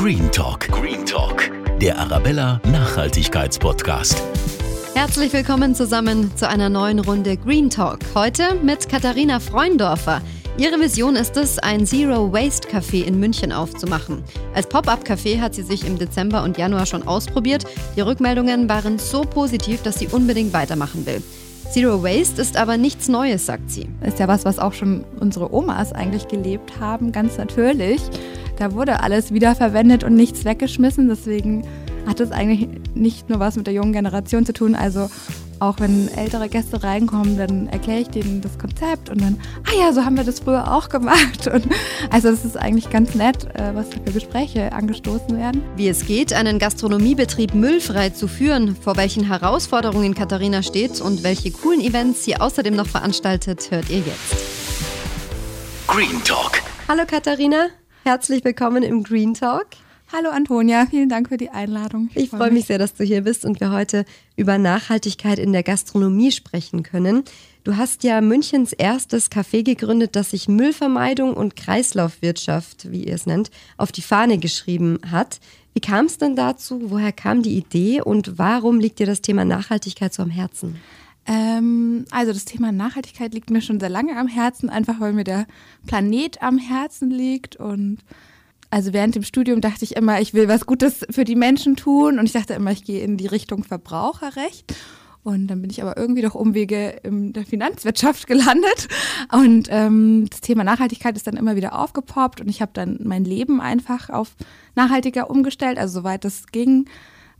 Green Talk. Green Talk. Der Arabella Nachhaltigkeitspodcast. Herzlich willkommen zusammen zu einer neuen Runde Green Talk. Heute mit Katharina Freundorfer. Ihre Vision ist es, ein Zero Waste Café in München aufzumachen. Als Pop-up-Café hat sie sich im Dezember und Januar schon ausprobiert. Die Rückmeldungen waren so positiv, dass sie unbedingt weitermachen will. Zero Waste ist aber nichts Neues, sagt sie. Ist ja was, was auch schon unsere Omas eigentlich gelebt haben, ganz natürlich. Da wurde alles wiederverwendet und nichts weggeschmissen. Deswegen hat es eigentlich nicht nur was mit der jungen Generation zu tun. Also auch wenn ältere Gäste reinkommen, dann erkläre ich denen das Konzept und dann, ah ja, so haben wir das früher auch gemacht. Und also es ist eigentlich ganz nett, äh, was für Gespräche angestoßen werden. Wie es geht, einen Gastronomiebetrieb müllfrei zu führen, vor welchen Herausforderungen Katharina steht und welche coolen Events sie außerdem noch veranstaltet, hört ihr jetzt. Green Talk. Hallo Katharina, herzlich willkommen im Green Talk. Hallo Antonia, vielen Dank für die Einladung. Ich, ich freue mich sehr, dass du hier bist und wir heute über Nachhaltigkeit in der Gastronomie sprechen können. Du hast ja Münchens erstes Café gegründet, das sich Müllvermeidung und Kreislaufwirtschaft, wie ihr es nennt, auf die Fahne geschrieben hat. Wie kam es denn dazu? Woher kam die Idee und warum liegt dir das Thema Nachhaltigkeit so am Herzen? Ähm, also das Thema Nachhaltigkeit liegt mir schon sehr lange am Herzen, einfach weil mir der Planet am Herzen liegt und also während dem Studium dachte ich immer, ich will was Gutes für die Menschen tun und ich dachte immer, ich gehe in die Richtung Verbraucherrecht. Und dann bin ich aber irgendwie durch Umwege in der Finanzwirtschaft gelandet. Und ähm, das Thema Nachhaltigkeit ist dann immer wieder aufgepoppt und ich habe dann mein Leben einfach auf nachhaltiger umgestellt, also soweit es ging.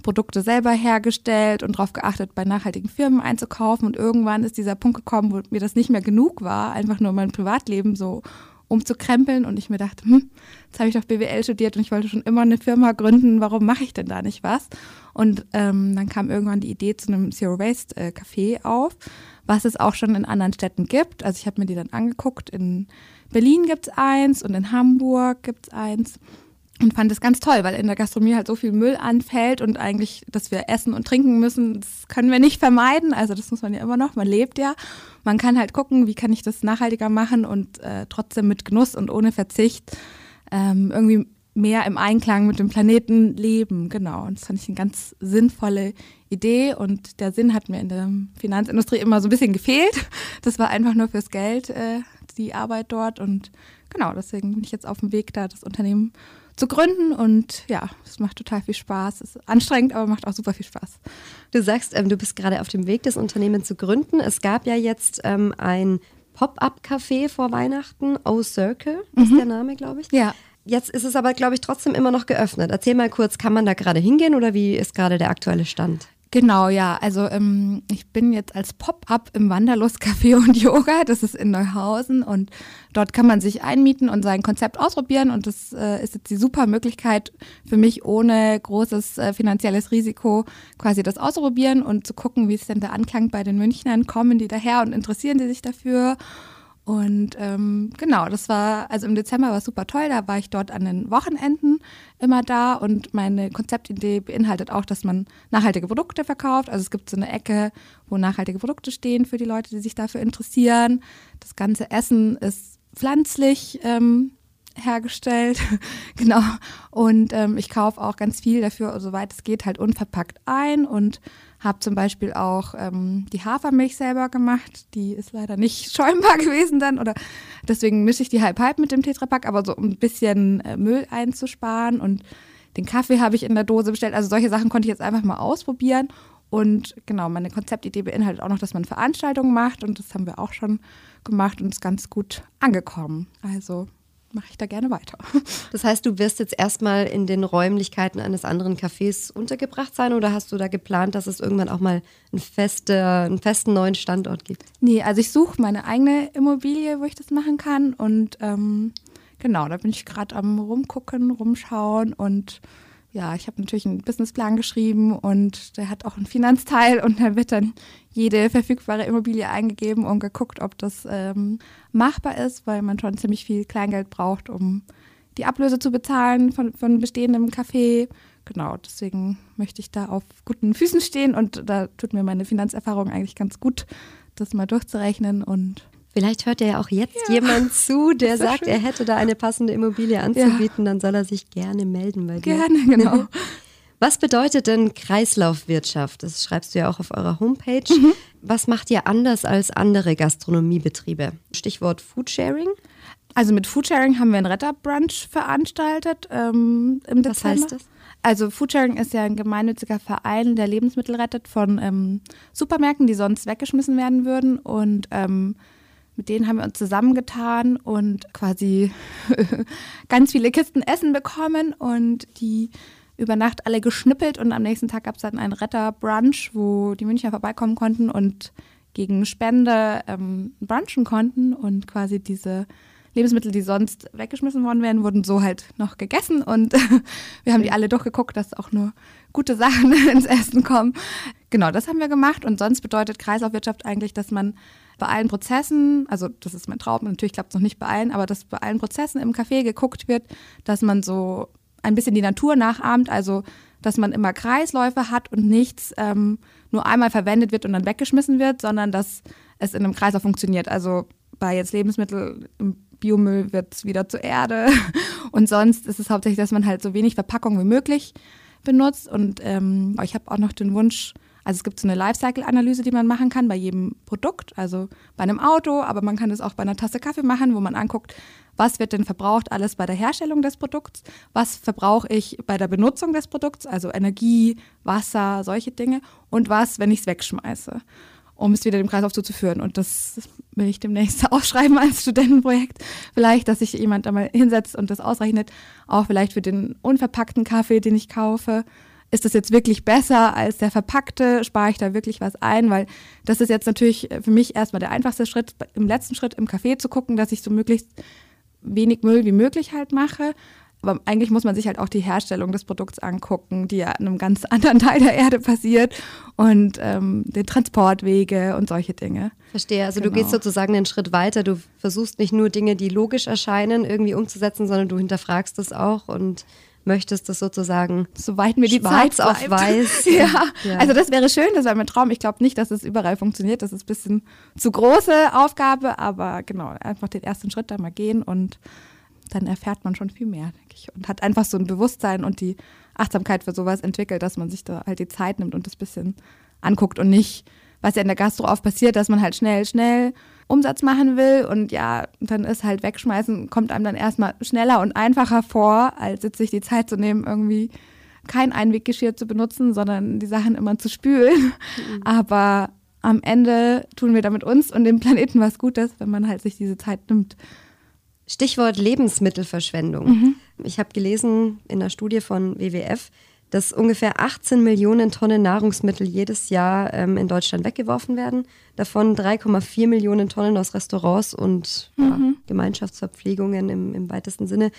Produkte selber hergestellt und darauf geachtet, bei nachhaltigen Firmen einzukaufen. Und irgendwann ist dieser Punkt gekommen, wo mir das nicht mehr genug war, einfach nur mein Privatleben so umzukrempeln und ich mir dachte, hm, jetzt habe ich doch BWL studiert und ich wollte schon immer eine Firma gründen, warum mache ich denn da nicht was? Und ähm, dann kam irgendwann die Idee zu einem Zero Waste äh, Café auf, was es auch schon in anderen Städten gibt. Also ich habe mir die dann angeguckt, in Berlin gibt es eins und in Hamburg gibt es eins und fand es ganz toll, weil in der Gastronomie halt so viel Müll anfällt und eigentlich, dass wir essen und trinken müssen, das können wir nicht vermeiden. Also das muss man ja immer noch, man lebt ja. Man kann halt gucken, wie kann ich das nachhaltiger machen und äh, trotzdem mit Genuss und ohne Verzicht ähm, irgendwie mehr im Einklang mit dem Planeten leben. Genau, und das fand ich eine ganz sinnvolle Idee und der Sinn hat mir in der Finanzindustrie immer so ein bisschen gefehlt. Das war einfach nur fürs Geld, äh, die Arbeit dort und genau, deswegen bin ich jetzt auf dem Weg, da das Unternehmen zu gründen und ja, es macht total viel Spaß. Es ist anstrengend, aber macht auch super viel Spaß. Du sagst, ähm, du bist gerade auf dem Weg, das Unternehmen zu gründen. Es gab ja jetzt ähm, ein Pop-up-Café vor Weihnachten, O Circle ist mhm. der Name, glaube ich. Ja. Jetzt ist es aber, glaube ich, trotzdem immer noch geöffnet. Erzähl mal kurz, kann man da gerade hingehen oder wie ist gerade der aktuelle Stand? Genau, ja. Also ähm, ich bin jetzt als Pop-up im Wanderlust Café und Yoga. Das ist in Neuhausen und dort kann man sich einmieten und sein Konzept ausprobieren und das äh, ist jetzt die super Möglichkeit für mich ohne großes äh, finanzielles Risiko quasi das auszuprobieren und zu gucken, wie ist denn der Anklang bei den Münchnern, kommen die daher und interessieren die sich dafür und ähm, genau, das war, also im Dezember war super toll, da war ich dort an den Wochenenden immer da und meine Konzeptidee beinhaltet auch, dass man nachhaltige Produkte verkauft. Also es gibt so eine Ecke, wo nachhaltige Produkte stehen für die Leute, die sich dafür interessieren. Das ganze Essen ist pflanzlich ähm, hergestellt. genau. Und ähm, ich kaufe auch ganz viel dafür, soweit es geht, halt unverpackt ein und habe zum Beispiel auch ähm, die Hafermilch selber gemacht. Die ist leider nicht schäumbar gewesen dann. Oder deswegen mische ich die halb-halb mit dem Tetrapack, aber so um ein bisschen äh, Müll einzusparen. Und den Kaffee habe ich in der Dose bestellt. Also solche Sachen konnte ich jetzt einfach mal ausprobieren. Und genau, meine Konzeptidee beinhaltet auch noch, dass man Veranstaltungen macht. Und das haben wir auch schon gemacht und ist ganz gut angekommen. Also mache ich da gerne weiter. Das heißt, du wirst jetzt erstmal in den Räumlichkeiten eines anderen Cafés untergebracht sein oder hast du da geplant, dass es irgendwann auch mal einen, feste, einen festen neuen Standort gibt? Nee, also ich suche meine eigene Immobilie, wo ich das machen kann und ähm, genau, da bin ich gerade am rumgucken, rumschauen und ja, ich habe natürlich einen Businessplan geschrieben und der hat auch einen Finanzteil und da wird dann jede verfügbare Immobilie eingegeben und geguckt, ob das ähm, machbar ist, weil man schon ziemlich viel Kleingeld braucht, um die Ablöse zu bezahlen von, von bestehendem Café. Genau, deswegen möchte ich da auf guten Füßen stehen und da tut mir meine Finanzerfahrung eigentlich ganz gut, das mal durchzurechnen und Vielleicht hört ja auch jetzt ja, jemand zu, der sagt, schön. er hätte da eine passende Immobilie anzubieten, ja. dann soll er sich gerne melden bei dir. Gerne, genau. Was bedeutet denn Kreislaufwirtschaft? Das schreibst du ja auch auf eurer Homepage. Mhm. Was macht ihr anders als andere Gastronomiebetriebe? Stichwort Foodsharing? Also mit Foodsharing haben wir einen Retterbrunch veranstaltet ähm, im Dezember. Was heißt das? Also Foodsharing ist ja ein gemeinnütziger Verein, der Lebensmittel rettet von ähm, Supermärkten, die sonst weggeschmissen werden würden. Und ähm, mit denen haben wir uns zusammengetan und quasi ganz viele Kisten Essen bekommen und die über Nacht alle geschnippelt und am nächsten Tag gab es dann einen Retterbrunch, wo die Münchner vorbeikommen konnten und gegen Spende ähm, brunchen konnten und quasi diese Lebensmittel, die sonst weggeschmissen worden wären, wurden so halt noch gegessen und wir haben die alle durchgeguckt, dass auch nur gute Sachen ins Essen kommen. Genau, das haben wir gemacht und sonst bedeutet Kreislaufwirtschaft eigentlich, dass man bei allen Prozessen, also das ist mein Traum, natürlich klappt es noch nicht bei allen, aber dass bei allen Prozessen im Café geguckt wird, dass man so ein bisschen die Natur nachahmt, also dass man immer Kreisläufe hat und nichts ähm, nur einmal verwendet wird und dann weggeschmissen wird, sondern dass es in einem Kreislauf funktioniert. Also bei jetzt Lebensmittel im Biomüll wird es wieder zur Erde und sonst ist es hauptsächlich, dass man halt so wenig Verpackung wie möglich benutzt und ähm, ich habe auch noch den Wunsch, also es gibt so eine Lifecycle-Analyse, die man machen kann bei jedem Produkt, also bei einem Auto, aber man kann es auch bei einer Tasse Kaffee machen, wo man anguckt, was wird denn verbraucht alles bei der Herstellung des Produkts, was verbrauche ich bei der Benutzung des Produkts, also Energie, Wasser, solche Dinge und was, wenn ich es wegschmeiße um es wieder dem Kreislauf zuzuführen. Und das will ich demnächst ausschreiben als Studentenprojekt. Vielleicht, dass sich jemand da mal hinsetzt und das ausrechnet. Auch vielleicht für den unverpackten Kaffee, den ich kaufe. Ist das jetzt wirklich besser als der verpackte? Spare ich da wirklich was ein? Weil das ist jetzt natürlich für mich erstmal der einfachste Schritt, im letzten Schritt im Kaffee zu gucken, dass ich so möglichst wenig Müll wie möglich halt mache. Aber eigentlich muss man sich halt auch die Herstellung des Produkts angucken, die ja in einem ganz anderen Teil der Erde passiert und ähm, den Transportwege und solche Dinge. Verstehe. Also genau. du gehst sozusagen einen Schritt weiter. Du versuchst nicht nur Dinge, die logisch erscheinen, irgendwie umzusetzen, sondern du hinterfragst es auch und möchtest das sozusagen soweit mir die Zeit auf weiß. ja. ja. also das wäre schön, das wäre mein Traum. Ich glaube nicht, dass es überall funktioniert. Das ist ein bisschen zu große Aufgabe, aber genau, einfach den ersten Schritt da mal gehen und dann erfährt man schon viel mehr, denke ich. Und hat einfach so ein Bewusstsein und die Achtsamkeit für sowas entwickelt, dass man sich da halt die Zeit nimmt und das bisschen anguckt und nicht, was ja in der Gastro oft passiert, dass man halt schnell, schnell Umsatz machen will und ja, dann ist halt wegschmeißen, kommt einem dann erstmal schneller und einfacher vor, als jetzt sich die Zeit zu nehmen, irgendwie kein Einweggeschirr zu benutzen, sondern die Sachen immer zu spülen. Mhm. Aber am Ende tun wir damit uns und dem Planeten was Gutes, wenn man halt sich diese Zeit nimmt. Stichwort Lebensmittelverschwendung. Mhm. Ich habe gelesen in einer Studie von WWF, dass ungefähr 18 Millionen Tonnen Nahrungsmittel jedes Jahr ähm, in Deutschland weggeworfen werden. Davon 3,4 Millionen Tonnen aus Restaurants und mhm. ja, Gemeinschaftsverpflegungen im, im weitesten Sinne.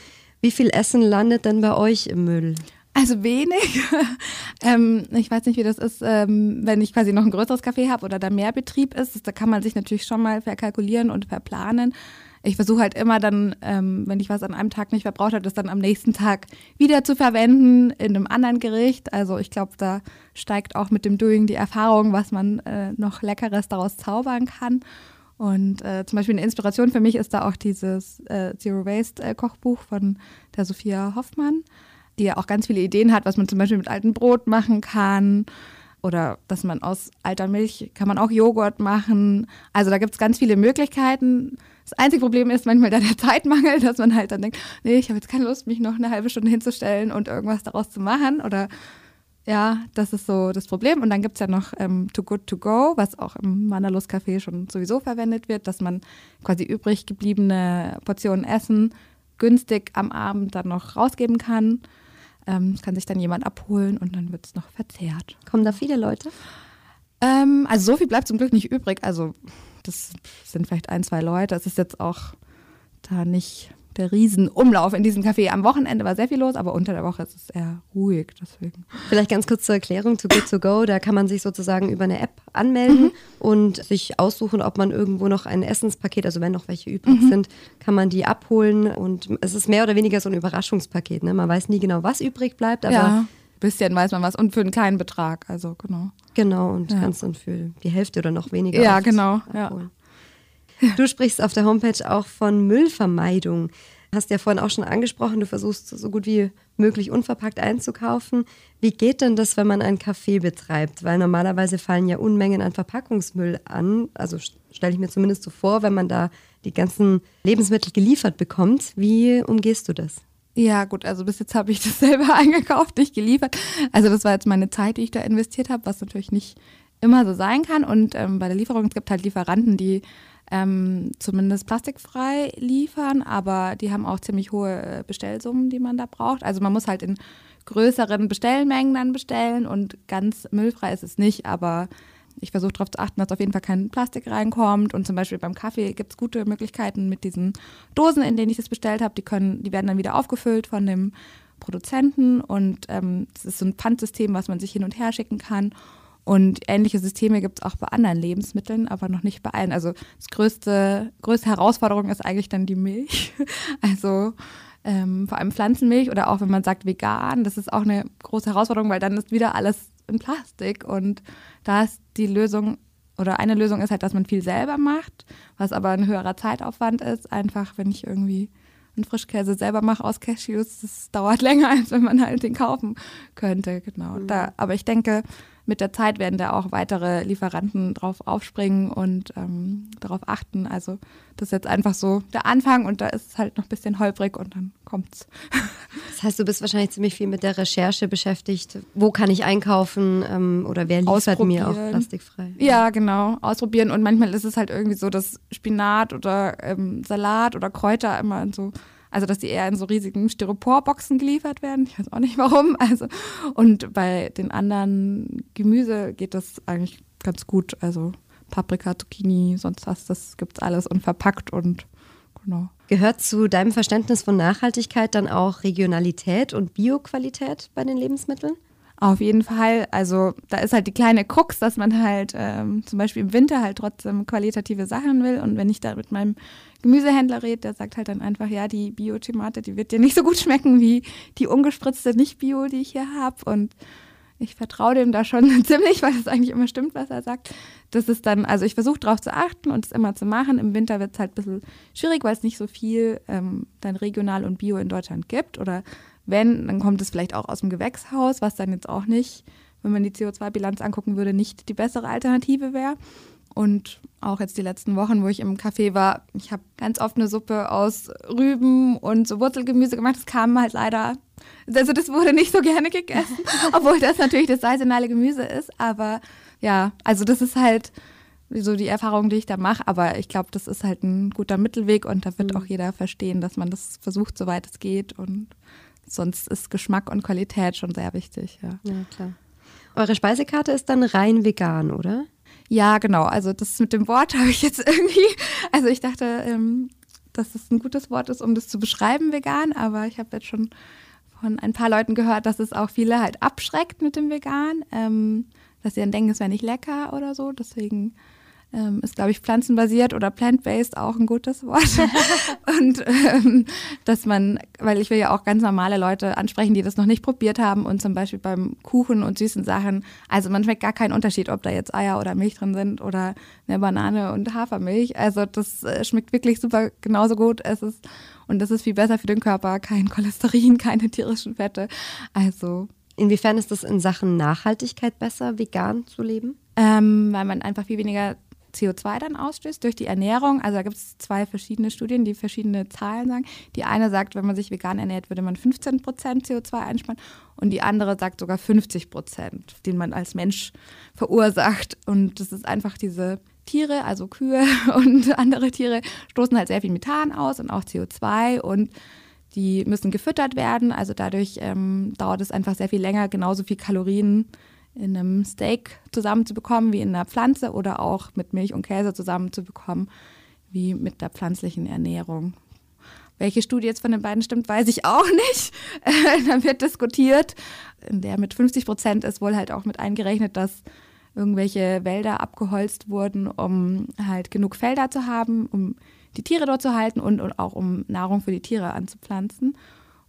Wie viel Essen landet denn bei euch im Müll? Also wenig. ähm, ich weiß nicht, wie das ist, ähm, wenn ich quasi noch ein größeres Café habe oder da mehr Betrieb ist. Da kann man sich natürlich schon mal verkalkulieren und verplanen ich versuche halt immer dann, ähm, wenn ich was an einem Tag nicht verbraucht habe, das dann am nächsten Tag wieder zu verwenden in einem anderen Gericht. Also ich glaube, da steigt auch mit dem Doing die Erfahrung, was man äh, noch Leckeres daraus zaubern kann. Und äh, zum Beispiel eine Inspiration für mich ist da auch dieses äh, Zero Waste äh, Kochbuch von der Sophia Hoffmann, die ja auch ganz viele Ideen hat, was man zum Beispiel mit altem Brot machen kann oder dass man aus alter Milch kann man auch Joghurt machen. Also da gibt es ganz viele Möglichkeiten. Das einzige Problem ist manchmal da der Zeitmangel, dass man halt dann denkt, nee, ich habe jetzt keine Lust, mich noch eine halbe Stunde hinzustellen und irgendwas daraus zu machen. Oder ja, das ist so das Problem. Und dann gibt es ja noch ähm, Too Good To Go, was auch im Manalus Café schon sowieso verwendet wird, dass man quasi übrig gebliebene Portionen Essen günstig am Abend dann noch rausgeben kann. Ähm, kann sich dann jemand abholen und dann wird es noch verzehrt. Kommen da viele Leute? Ähm, also so viel bleibt zum Glück nicht übrig. Also das sind vielleicht ein, zwei Leute. Es ist jetzt auch da nicht der Riesenumlauf in diesem Café. Am Wochenende war sehr viel los, aber unter der Woche ist es eher ruhig. Deswegen. Vielleicht ganz kurz zur Erklärung zu Good to Go. Da kann man sich sozusagen über eine App anmelden mhm. und sich aussuchen, ob man irgendwo noch ein Essenspaket, also wenn noch welche übrig mhm. sind, kann man die abholen. Und es ist mehr oder weniger so ein Überraschungspaket. Ne? Man weiß nie genau, was übrig bleibt, aber ja bisschen weiß man was und für einen kleinen Betrag, also genau. Genau, und ja. kannst dann für die Hälfte oder noch weniger. Ja, genau. Ja. Du sprichst auf der Homepage auch von Müllvermeidung. Hast ja vorhin auch schon angesprochen, du versuchst so gut wie möglich unverpackt einzukaufen. Wie geht denn das, wenn man ein Café betreibt? Weil normalerweise fallen ja Unmengen an Verpackungsmüll an. Also stelle ich mir zumindest so vor, wenn man da die ganzen Lebensmittel geliefert bekommt. Wie umgehst du das? Ja, gut, also bis jetzt habe ich das selber eingekauft, nicht geliefert. Also das war jetzt meine Zeit, die ich da investiert habe, was natürlich nicht immer so sein kann. Und ähm, bei der Lieferung, es gibt halt Lieferanten, die ähm, zumindest plastikfrei liefern, aber die haben auch ziemlich hohe äh, Bestellsummen, die man da braucht. Also man muss halt in größeren Bestellmengen dann bestellen und ganz müllfrei ist es nicht, aber ich versuche darauf zu achten, dass auf jeden Fall kein Plastik reinkommt. Und zum Beispiel beim Kaffee gibt es gute Möglichkeiten mit diesen Dosen, in denen ich das bestellt habe. Die, die werden dann wieder aufgefüllt von dem Produzenten und ähm, das ist so ein Pfandsystem, was man sich hin und her schicken kann. Und ähnliche Systeme gibt es auch bei anderen Lebensmitteln, aber noch nicht bei allen. Also das größte, größte Herausforderung ist eigentlich dann die Milch. Also ähm, vor allem Pflanzenmilch oder auch wenn man sagt vegan, das ist auch eine große Herausforderung, weil dann ist wieder alles in Plastik und da ist die Lösung oder eine Lösung ist halt, dass man viel selber macht, was aber ein höherer Zeitaufwand ist. Einfach, wenn ich irgendwie einen Frischkäse selber mache aus Cashews, das dauert länger, als wenn man halt den kaufen könnte. Genau. Mhm. Da, aber ich denke, mit der Zeit werden da auch weitere Lieferanten drauf aufspringen und ähm, darauf achten. Also das ist jetzt einfach so der Anfang und da ist es halt noch ein bisschen holprig und dann kommt's. Das heißt, du bist wahrscheinlich ziemlich viel mit der Recherche beschäftigt. Wo kann ich einkaufen ähm, oder wer liefert mir auch plastikfrei? Ja, genau. Ausprobieren und manchmal ist es halt irgendwie so, dass Spinat oder ähm, Salat oder Kräuter immer in so also, dass die eher in so riesigen Styroporboxen geliefert werden. Ich weiß auch nicht warum. Also, und bei den anderen Gemüse geht das eigentlich ganz gut. Also Paprika, Zucchini, sonst was, das gibt es alles unverpackt und genau. Gehört zu deinem Verständnis von Nachhaltigkeit dann auch Regionalität und Bioqualität bei den Lebensmitteln? Auf jeden Fall. Also da ist halt die kleine Krux, dass man halt ähm, zum Beispiel im Winter halt trotzdem qualitative Sachen will. Und wenn ich da mit meinem Gemüsehändler rede, der sagt halt dann einfach, ja, die Bio-Tomate, die wird dir nicht so gut schmecken wie die ungespritzte Nicht-Bio, die ich hier habe. Und ich vertraue dem da schon ziemlich, weil es eigentlich immer stimmt, was er sagt. Das ist dann, also ich versuche darauf zu achten und es immer zu machen. Im Winter wird es halt ein bisschen schwierig, weil es nicht so viel ähm, dann regional und Bio in Deutschland gibt. Oder wenn, dann kommt es vielleicht auch aus dem Gewächshaus, was dann jetzt auch nicht, wenn man die CO2-Bilanz angucken würde, nicht die bessere Alternative wäre. Und auch jetzt die letzten Wochen, wo ich im Café war, ich habe ganz oft eine Suppe aus Rüben und so Wurzelgemüse gemacht. Das kam halt leider, also das wurde nicht so gerne gegessen, obwohl das natürlich das saisonale Gemüse ist. Aber ja, also das ist halt so die Erfahrung, die ich da mache. Aber ich glaube, das ist halt ein guter Mittelweg und da wird mhm. auch jeder verstehen, dass man das versucht, soweit es geht. Und sonst ist Geschmack und Qualität schon sehr wichtig. Ja, ja klar. Eure Speisekarte ist dann rein vegan, oder? Ja, genau. Also das mit dem Wort habe ich jetzt irgendwie, also ich dachte, ähm, dass es ein gutes Wort ist, um das zu beschreiben, vegan, aber ich habe jetzt schon von ein paar Leuten gehört, dass es auch viele halt abschreckt mit dem Vegan, ähm, dass sie dann denken, es wäre nicht lecker oder so. Deswegen ähm, ist, glaube ich, pflanzenbasiert oder plant-based auch ein gutes Wort. und ähm, dass man, weil ich will ja auch ganz normale Leute ansprechen, die das noch nicht probiert haben und zum Beispiel beim Kuchen und süßen Sachen, also man schmeckt gar keinen Unterschied, ob da jetzt Eier oder Milch drin sind oder eine Banane und Hafermilch. Also das äh, schmeckt wirklich super genauso gut. Es ist und das ist viel besser für den Körper, kein Cholesterin, keine tierischen Fette. Also Inwiefern ist das in Sachen Nachhaltigkeit besser, vegan zu leben? Ähm, weil man einfach viel weniger CO2 dann ausstößt durch die Ernährung. Also da gibt es zwei verschiedene Studien, die verschiedene Zahlen sagen. Die eine sagt, wenn man sich vegan ernährt, würde man 15 Prozent CO2 einsparen und die andere sagt sogar 50 Prozent, den man als Mensch verursacht. Und das ist einfach diese Tiere, also Kühe und andere Tiere, stoßen halt sehr viel Methan aus und auch CO2 und die müssen gefüttert werden. Also dadurch ähm, dauert es einfach sehr viel länger, genauso viel Kalorien in einem Steak zusammenzubekommen wie in einer Pflanze oder auch mit Milch und Käse zusammenzubekommen wie mit der pflanzlichen Ernährung. Welche Studie jetzt von den beiden stimmt, weiß ich auch nicht. da wird diskutiert. In der mit 50 Prozent ist wohl halt auch mit eingerechnet, dass irgendwelche Wälder abgeholzt wurden, um halt genug Felder zu haben, um die Tiere dort zu halten und, und auch um Nahrung für die Tiere anzupflanzen.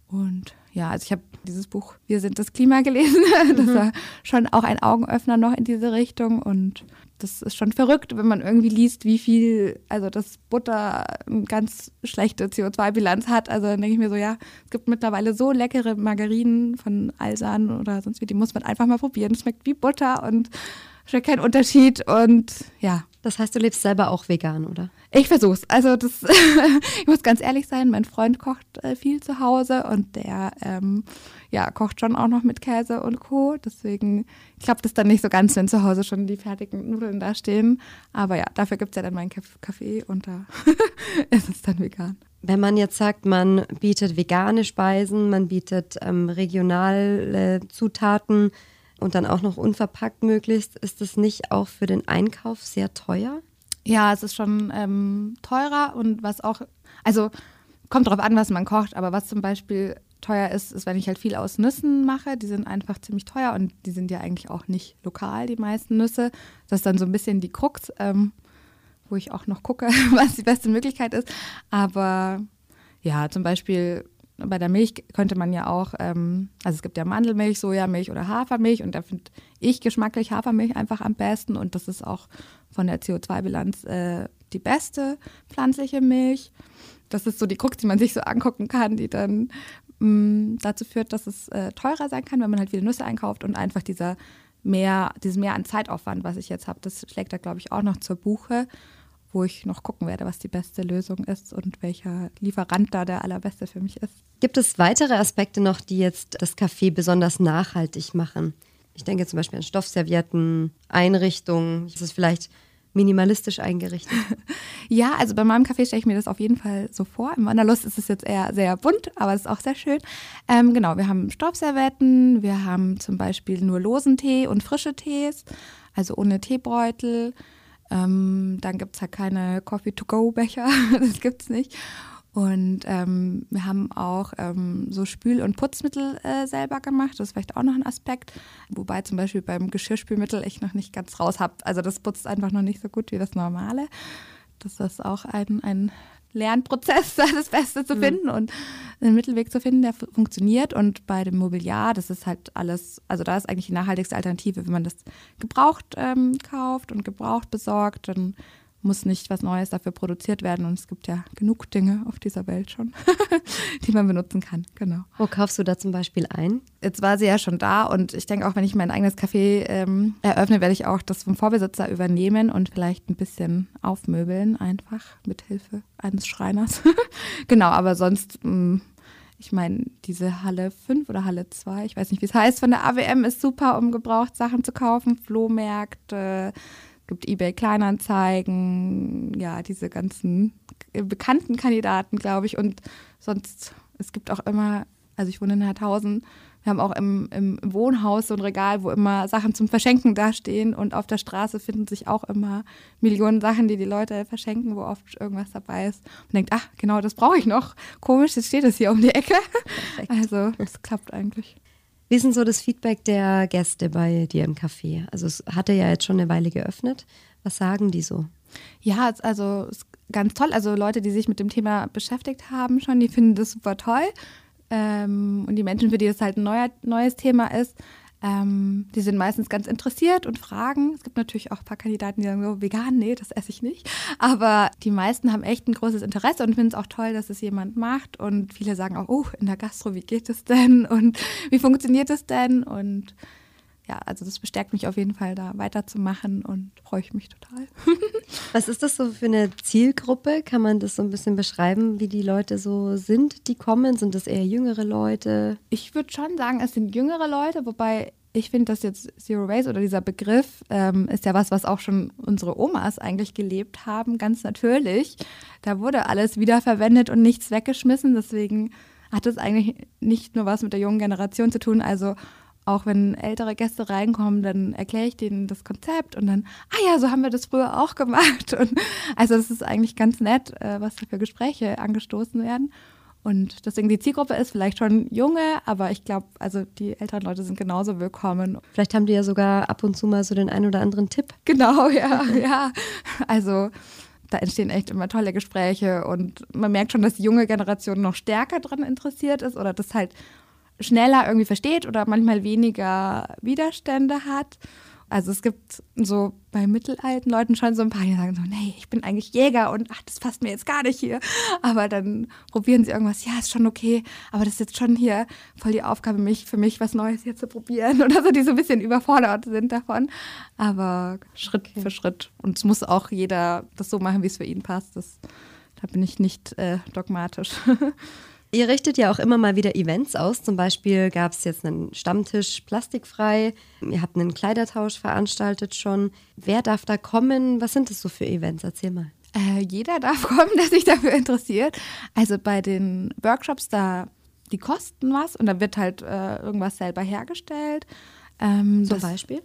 Und ja, also ich habe dieses Buch Wir sind das Klima gelesen. Das mhm. war schon auch ein Augenöffner noch in diese Richtung und das ist schon verrückt, wenn man irgendwie liest, wie viel, also dass Butter eine ganz schlechte CO2-Bilanz hat. Also dann denke ich mir so, ja, es gibt mittlerweile so leckere Margarinen von Alsan oder sonst wie, die muss man einfach mal probieren. Es schmeckt wie Butter und schmeckt kein Unterschied und ja. Das heißt, du lebst selber auch vegan, oder? Ich versuch's. Also das, ich muss ganz ehrlich sein, mein Freund kocht äh, viel zu Hause und der ähm, ja, kocht schon auch noch mit Käse und Co. Deswegen klappt es dann nicht so ganz, wenn zu Hause schon die fertigen Nudeln da stehen. Aber ja, dafür gibt es ja dann meinen Kaffee und da ist es dann vegan. Wenn man jetzt sagt, man bietet vegane Speisen, man bietet ähm, regionale Zutaten, und dann auch noch unverpackt möglichst, ist das nicht auch für den Einkauf sehr teuer? Ja, es ist schon ähm, teurer und was auch, also kommt drauf an, was man kocht, aber was zum Beispiel teuer ist, ist, wenn ich halt viel aus Nüssen mache. Die sind einfach ziemlich teuer und die sind ja eigentlich auch nicht lokal, die meisten Nüsse. Das ist dann so ein bisschen die Krux, ähm, wo ich auch noch gucke, was die beste Möglichkeit ist. Aber ja, zum Beispiel bei der Milch könnte man ja auch, ähm, also es gibt ja Mandelmilch, Sojamilch oder Hafermilch und da finde ich geschmacklich Hafermilch einfach am besten und das ist auch von der CO2-Bilanz äh, die beste pflanzliche Milch. Das ist so die Krux, die man sich so angucken kann, die dann mh, mm, dazu führt, dass es äh, teurer sein kann, wenn man halt viele Nüsse einkauft und einfach dieser mehr, dieses mehr an Zeitaufwand, was ich jetzt habe, das schlägt da glaube ich auch noch zur Buche wo ich noch gucken werde, was die beste Lösung ist und welcher Lieferant da der allerbeste für mich ist. Gibt es weitere Aspekte noch, die jetzt das Café besonders nachhaltig machen? Ich denke zum Beispiel an Stoffservietten, Einrichtungen. Ist es vielleicht minimalistisch eingerichtet? ja, also bei meinem Café stelle ich mir das auf jeden Fall so vor. Im Wanderlust ist es jetzt eher sehr bunt, aber es ist auch sehr schön. Ähm, genau, wir haben Stoffservietten, wir haben zum Beispiel nur losen Tee und frische Tees, also ohne Teebeutel. Ähm, dann gibt es ja keine Coffee-to-go-Becher, das gibt es nicht. Und ähm, wir haben auch ähm, so Spül- und Putzmittel äh, selber gemacht. Das ist vielleicht auch noch ein Aspekt. Wobei zum Beispiel beim Geschirrspülmittel ich noch nicht ganz raus habe. Also das putzt einfach noch nicht so gut wie das normale. Das ist auch ein, ein Lernprozess, das Beste zu mhm. finden und einen Mittelweg zu finden, der funktioniert. Und bei dem Mobiliar, das ist halt alles, also da ist eigentlich die nachhaltigste Alternative. Wenn man das gebraucht ähm, kauft und gebraucht besorgt, dann muss nicht was Neues dafür produziert werden. Und es gibt ja genug Dinge auf dieser Welt schon, die man benutzen kann. Genau. Wo kaufst du da zum Beispiel ein? Jetzt war sie ja schon da und ich denke auch, wenn ich mein eigenes Café ähm, eröffne, werde ich auch das vom Vorbesitzer übernehmen und vielleicht ein bisschen aufmöbeln, einfach mit Hilfe eines Schreiners. genau, aber sonst. Mh, mm, ich meine, diese Halle 5 oder Halle 2, ich weiß nicht, wie es heißt, von der AWM ist super, um gebraucht Sachen zu kaufen. Flohmärkte, gibt eBay Kleinanzeigen, ja, diese ganzen bekannten Kandidaten, glaube ich. Und sonst, es gibt auch immer, also ich wohne in Herthausen, wir haben auch im, im Wohnhaus so ein Regal, wo immer Sachen zum Verschenken dastehen und auf der Straße finden sich auch immer Millionen Sachen, die die Leute verschenken, wo oft irgendwas dabei ist. Und denkt, ach, genau, das brauche ich noch. Komisch, jetzt steht es hier um die Ecke. Perfekt. Also, das klappt eigentlich. Wie ist denn so das Feedback der Gäste bei dir im Café? Also es hatte ja jetzt schon eine Weile geöffnet. Was sagen die so? Ja, also ist ganz toll. Also Leute, die sich mit dem Thema beschäftigt haben schon, die finden das super toll. Ähm, und die Menschen, für die das halt ein neuer, neues Thema ist, ähm, die sind meistens ganz interessiert und fragen. Es gibt natürlich auch ein paar Kandidaten, die sagen so, vegan, nee, das esse ich nicht. Aber die meisten haben echt ein großes Interesse und finden es auch toll, dass es jemand macht. Und viele sagen auch, oh, in der Gastro, wie geht es denn? Und wie funktioniert es denn? Und ja, also das bestärkt mich auf jeden Fall, da weiterzumachen und freue ich mich total. Was ist das so für eine Zielgruppe? Kann man das so ein bisschen beschreiben, wie die Leute so sind, die kommen? Sind das eher jüngere Leute? Ich würde schon sagen, es sind jüngere Leute, wobei ich finde, dass jetzt Zero Waste oder dieser Begriff ähm, ist ja was, was auch schon unsere Omas eigentlich gelebt haben, ganz natürlich. Da wurde alles wiederverwendet und nichts weggeschmissen. Deswegen hat es eigentlich nicht nur was mit der jungen Generation zu tun. Also auch wenn ältere Gäste reinkommen, dann erkläre ich denen das Konzept und dann, ah ja, so haben wir das früher auch gemacht. Und also es ist eigentlich ganz nett, äh, was da für Gespräche angestoßen werden. Und deswegen die Zielgruppe ist vielleicht schon junge, aber ich glaube, also die älteren Leute sind genauso willkommen. Vielleicht haben die ja sogar ab und zu mal so den einen oder anderen Tipp. Genau, ja, ja. Also da entstehen echt immer tolle Gespräche und man merkt schon, dass die junge Generation noch stärker daran interessiert ist oder das halt schneller irgendwie versteht oder manchmal weniger Widerstände hat. Also es gibt so bei mittelalten Leuten schon so ein paar, die sagen so, nee, ich bin eigentlich Jäger und ach, das passt mir jetzt gar nicht hier. Aber dann probieren sie irgendwas, ja, ist schon okay, aber das ist jetzt schon hier voll die Aufgabe, mich für mich was Neues hier zu probieren oder so, die so ein bisschen überfordert sind davon. Aber Schritt okay. für Schritt. Und es muss auch jeder das so machen, wie es für ihn passt. Das, da bin ich nicht äh, dogmatisch. Ihr richtet ja auch immer mal wieder Events aus. Zum Beispiel gab es jetzt einen Stammtisch plastikfrei. Ihr habt einen Kleidertausch veranstaltet schon. Wer darf da kommen? Was sind das so für Events? Erzähl mal. Äh, jeder darf kommen, der sich dafür interessiert. Also bei den Workshops, da die kosten was und da wird halt äh, irgendwas selber hergestellt. Ähm, Zum Beispiel?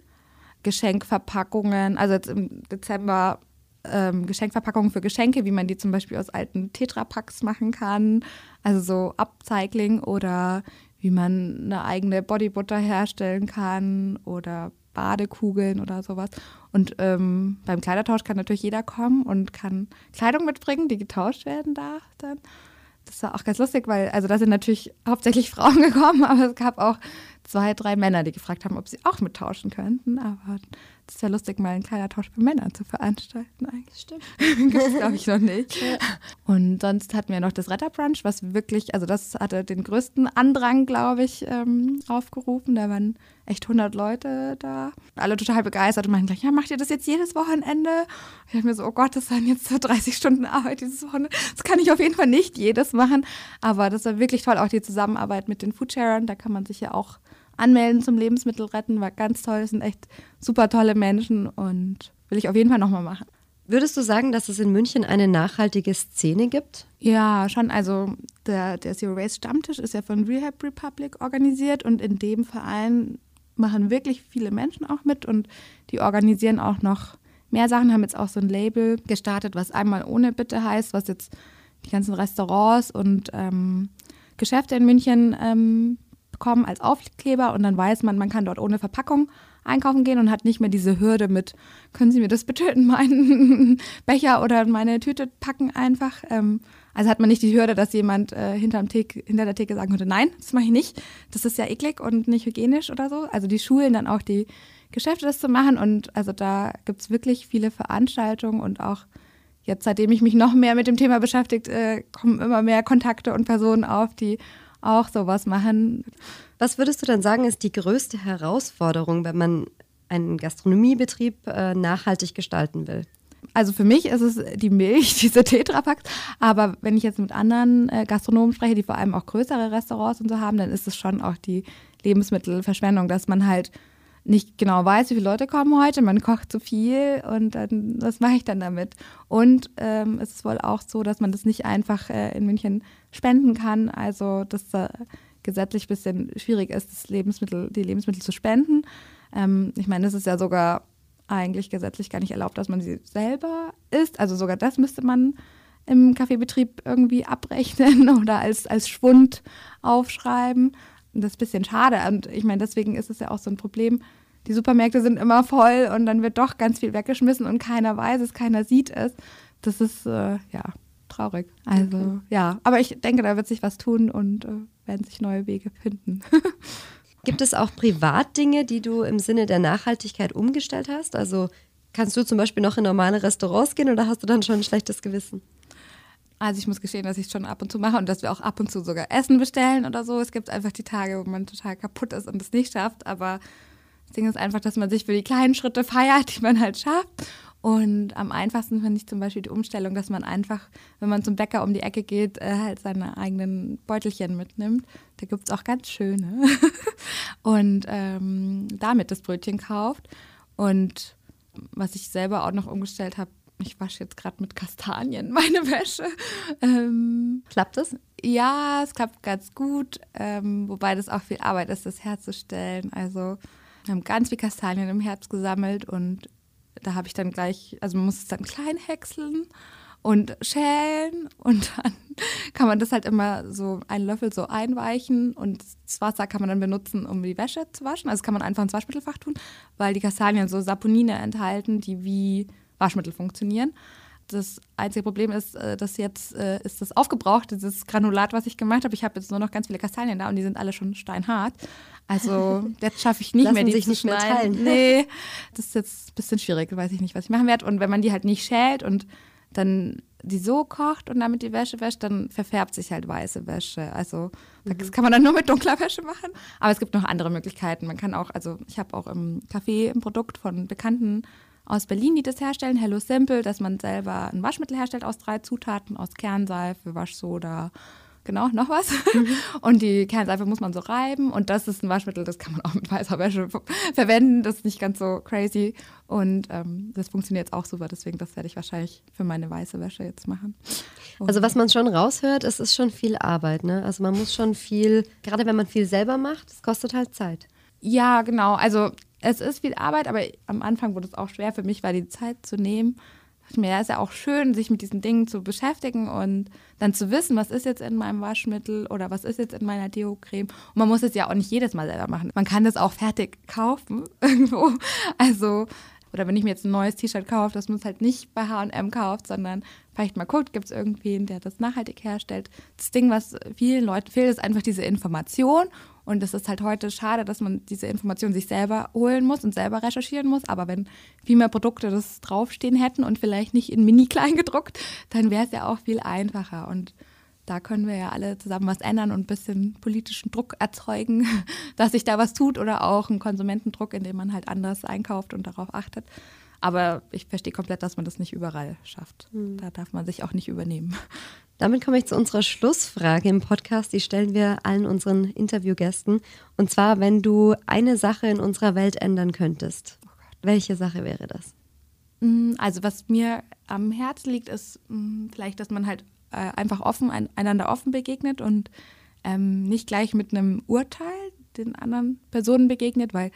Geschenkverpackungen. Also jetzt im Dezember ähm, Geschenkverpackungen für Geschenke, wie man die zum Beispiel aus alten Tetrapacks machen kann. Also so Upcycling oder wie man eine eigene Bodybutter herstellen kann oder Badekugeln oder sowas. Und ähm, beim Kleidertausch kann natürlich jeder kommen und kann Kleidung mitbringen, die getauscht werden darf dann. Das war auch ganz lustig, weil, also da sind natürlich hauptsächlich Frauen gekommen, aber es gab auch zwei, drei Männer, die gefragt haben, ob sie auch mittauschen könnten. Aber das wäre lustig, mal einen Kleidertausch für Männer zu veranstalten eigentlich. Stimmt. Gibt es, glaube ich, noch nicht. Und sonst hatten wir noch das Retterbrunch, was wirklich, also das hatte den größten Andrang, glaube ich, ähm, aufgerufen. Da waren echt 100 Leute da. Alle total begeistert und meinten gleich, ja, macht ihr das jetzt jedes Wochenende? Ich dachte mir so, oh Gott, das waren jetzt so 30 Stunden Arbeit dieses Wochenende. Das kann ich auf jeden Fall nicht jedes machen. Aber das war wirklich toll, auch die Zusammenarbeit mit den Foodsharern. Da kann man sich ja auch anmelden zum Lebensmittelretten. War ganz toll. Das sind echt super tolle Menschen und will ich auf jeden Fall nochmal machen. Würdest du sagen, dass es in München eine nachhaltige Szene gibt? Ja, schon. Also der, der Zero Waste Stammtisch ist ja von Rehab Republic organisiert und in dem Verein machen wirklich viele Menschen auch mit und die organisieren auch noch mehr Sachen, haben jetzt auch so ein Label gestartet, was einmal ohne Bitte heißt, was jetzt die ganzen Restaurants und ähm, Geschäfte in München ähm, bekommen als Aufkleber und dann weiß man, man kann dort ohne Verpackung einkaufen gehen und hat nicht mehr diese Hürde mit, können Sie mir das bitte in meinen Becher oder in meine Tüte packen einfach. Ähm, also hat man nicht die Hürde, dass jemand äh, hinterm Theke, hinter der Theke sagen könnte, nein, das mache ich nicht, das ist ja eklig und nicht hygienisch oder so. Also die Schulen dann auch die Geschäfte das zu machen und also da gibt es wirklich viele Veranstaltungen und auch jetzt, seitdem ich mich noch mehr mit dem Thema beschäftigt, äh, kommen immer mehr Kontakte und Personen auf, die auch sowas machen. Was würdest du dann sagen, ist die größte Herausforderung, wenn man einen Gastronomiebetrieb äh, nachhaltig gestalten will? Also für mich ist es die Milch, diese Tetrapacks. Aber wenn ich jetzt mit anderen äh, Gastronomen spreche, die vor allem auch größere Restaurants und so haben, dann ist es schon auch die Lebensmittelverschwendung, dass man halt nicht genau weiß, wie viele Leute kommen heute, man kocht zu viel und dann, was mache ich dann damit? Und ähm, es ist wohl auch so, dass man das nicht einfach äh, in München spenden kann, also dass da gesetzlich ein bisschen schwierig ist, das Lebensmittel, die Lebensmittel zu spenden. Ähm, ich meine, es ist ja sogar eigentlich gesetzlich gar nicht erlaubt, dass man sie selber isst. Also sogar das müsste man im Kaffeebetrieb irgendwie abrechnen oder als, als Schwund aufschreiben. Das ist ein bisschen schade. Und ich meine, deswegen ist es ja auch so ein Problem. Die Supermärkte sind immer voll und dann wird doch ganz viel weggeschmissen und keiner weiß es, keiner sieht es. Das ist äh, ja traurig. Also okay. ja, aber ich denke, da wird sich was tun und äh, werden sich neue Wege finden. Gibt es auch Privatdinge, die du im Sinne der Nachhaltigkeit umgestellt hast? Also kannst du zum Beispiel noch in normale Restaurants gehen oder hast du dann schon ein schlechtes Gewissen? Also ich muss gestehen, dass ich es schon ab und zu mache und dass wir auch ab und zu sogar Essen bestellen oder so. Es gibt einfach die Tage, wo man total kaputt ist und es nicht schafft. Aber das Ding ist einfach, dass man sich für die kleinen Schritte feiert, die man halt schafft. Und am einfachsten finde ich zum Beispiel die Umstellung, dass man einfach, wenn man zum Bäcker um die Ecke geht, äh, halt seine eigenen Beutelchen mitnimmt. Da gibt es auch ganz schöne. und ähm, damit das Brötchen kauft. Und was ich selber auch noch umgestellt habe, ich wasche jetzt gerade mit Kastanien meine Wäsche. Ähm, klappt das? Ja, es klappt ganz gut, ähm, wobei das auch viel Arbeit ist, das herzustellen. Also wir haben ganz viel Kastanien im Herbst gesammelt und da habe ich dann gleich, also man muss es dann klein häckseln und schälen und dann kann man das halt immer so einen Löffel so einweichen und das Wasser kann man dann benutzen, um die Wäsche zu waschen. Also kann man einfach ins Waschmittelfach tun, weil die Kastanien so Saponine enthalten, die wie Waschmittel funktionieren. Das einzige Problem ist, äh, dass jetzt äh, ist das aufgebraucht, dieses Granulat, was ich gemacht habe. Ich habe jetzt nur noch ganz viele Kastanien da und die sind alle schon steinhart. Also jetzt schaffe ich nicht Lassen mehr, die sich zu nicht mehr schneiden. teilen. Nee, das ist jetzt ein bisschen schwierig, weiß ich nicht, was ich machen werde. Und wenn man die halt nicht schält und dann die so kocht und damit die Wäsche wäscht, dann verfärbt sich halt weiße Wäsche. Also das kann man dann nur mit dunkler Wäsche machen. Aber es gibt noch andere Möglichkeiten. Man kann auch, also ich habe auch im Café ein Produkt von Bekannten aus Berlin, die das herstellen, Hello Simple, dass man selber ein Waschmittel herstellt aus drei Zutaten, aus Kernseife, Waschsoda, genau, noch was. Und die Kernseife muss man so reiben und das ist ein Waschmittel, das kann man auch mit weißer Wäsche ver- verwenden, das ist nicht ganz so crazy und ähm, das funktioniert jetzt auch super, deswegen das werde ich wahrscheinlich für meine weiße Wäsche jetzt machen. Also was man schon raushört, es ist schon viel Arbeit, ne? Also man muss schon viel, gerade wenn man viel selber macht, es kostet halt Zeit. Ja, genau. Also es ist viel Arbeit, aber am Anfang wurde es auch schwer für mich, weil die Zeit zu nehmen. Dachte Mir ja, ist ja auch schön, sich mit diesen Dingen zu beschäftigen und dann zu wissen, was ist jetzt in meinem Waschmittel oder was ist jetzt in meiner Deo-Creme. Und man muss es ja auch nicht jedes Mal selber machen. Man kann das auch fertig kaufen irgendwo. Also, oder wenn ich mir jetzt ein neues T-Shirt kaufe, das muss halt nicht bei H&M kauft, sondern vielleicht mal guckt, gibt es irgendwen, der das nachhaltig herstellt. Das Ding, was vielen Leuten fehlt, ist einfach diese Information. Und es ist halt heute schade, dass man diese Information sich selber holen muss und selber recherchieren muss. Aber wenn viel mehr Produkte das draufstehen hätten und vielleicht nicht in mini klein gedruckt, dann wäre es ja auch viel einfacher. Und da können wir ja alle zusammen was ändern und ein bisschen politischen Druck erzeugen, dass sich da was tut oder auch einen Konsumentendruck, indem man halt anders einkauft und darauf achtet. Aber ich verstehe komplett, dass man das nicht überall schafft. Da darf man sich auch nicht übernehmen. Damit komme ich zu unserer Schlussfrage im Podcast. Die stellen wir allen unseren Interviewgästen. Und zwar, wenn du eine Sache in unserer Welt ändern könntest. Welche Sache wäre das? Mm, Also was mir am Herzen liegt, ist mm, vielleicht, dass man halt äh, einfach offen, ein, einander offen begegnet und ähm, nicht gleich mit einem Urteil den anderen Personen begegnet, weil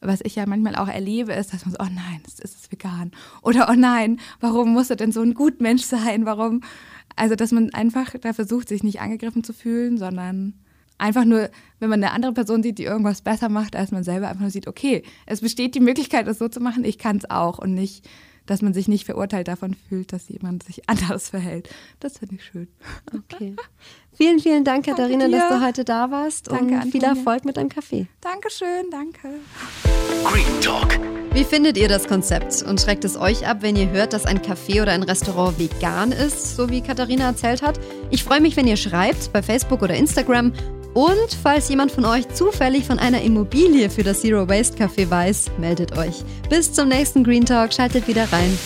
was ich ja manchmal auch erlebe, ist, dass man so, oh nein, es ist es vegan. Oder oh nein, warum muss er denn so ein Gutmensch sein? Warum? Also, dass man einfach da versucht, sich nicht angegriffen zu fühlen, sondern einfach nur, wenn man eine andere Person sieht, die irgendwas besser macht, als man selber, einfach nur sieht, okay, es besteht die Möglichkeit, das so zu machen, ich kann es auch und nicht, dass man sich nicht verurteilt davon fühlt, dass jemand sich anders verhält. Das finde ich schön. Okay. Vielen, vielen Dank, Katharina, dir. dass du heute da warst Danke, und viel. Erfolg mit deinem Kaffee. Dankeschön, danke. Green Talk. Wie findet ihr das Konzept? Und schreckt es euch ab, wenn ihr hört, dass ein Café oder ein Restaurant vegan ist, so wie Katharina erzählt hat? Ich freue mich, wenn ihr schreibt bei Facebook oder Instagram. Und falls jemand von euch zufällig von einer Immobilie für das Zero Waste Café weiß, meldet euch. Bis zum nächsten Green Talk, schaltet wieder rein.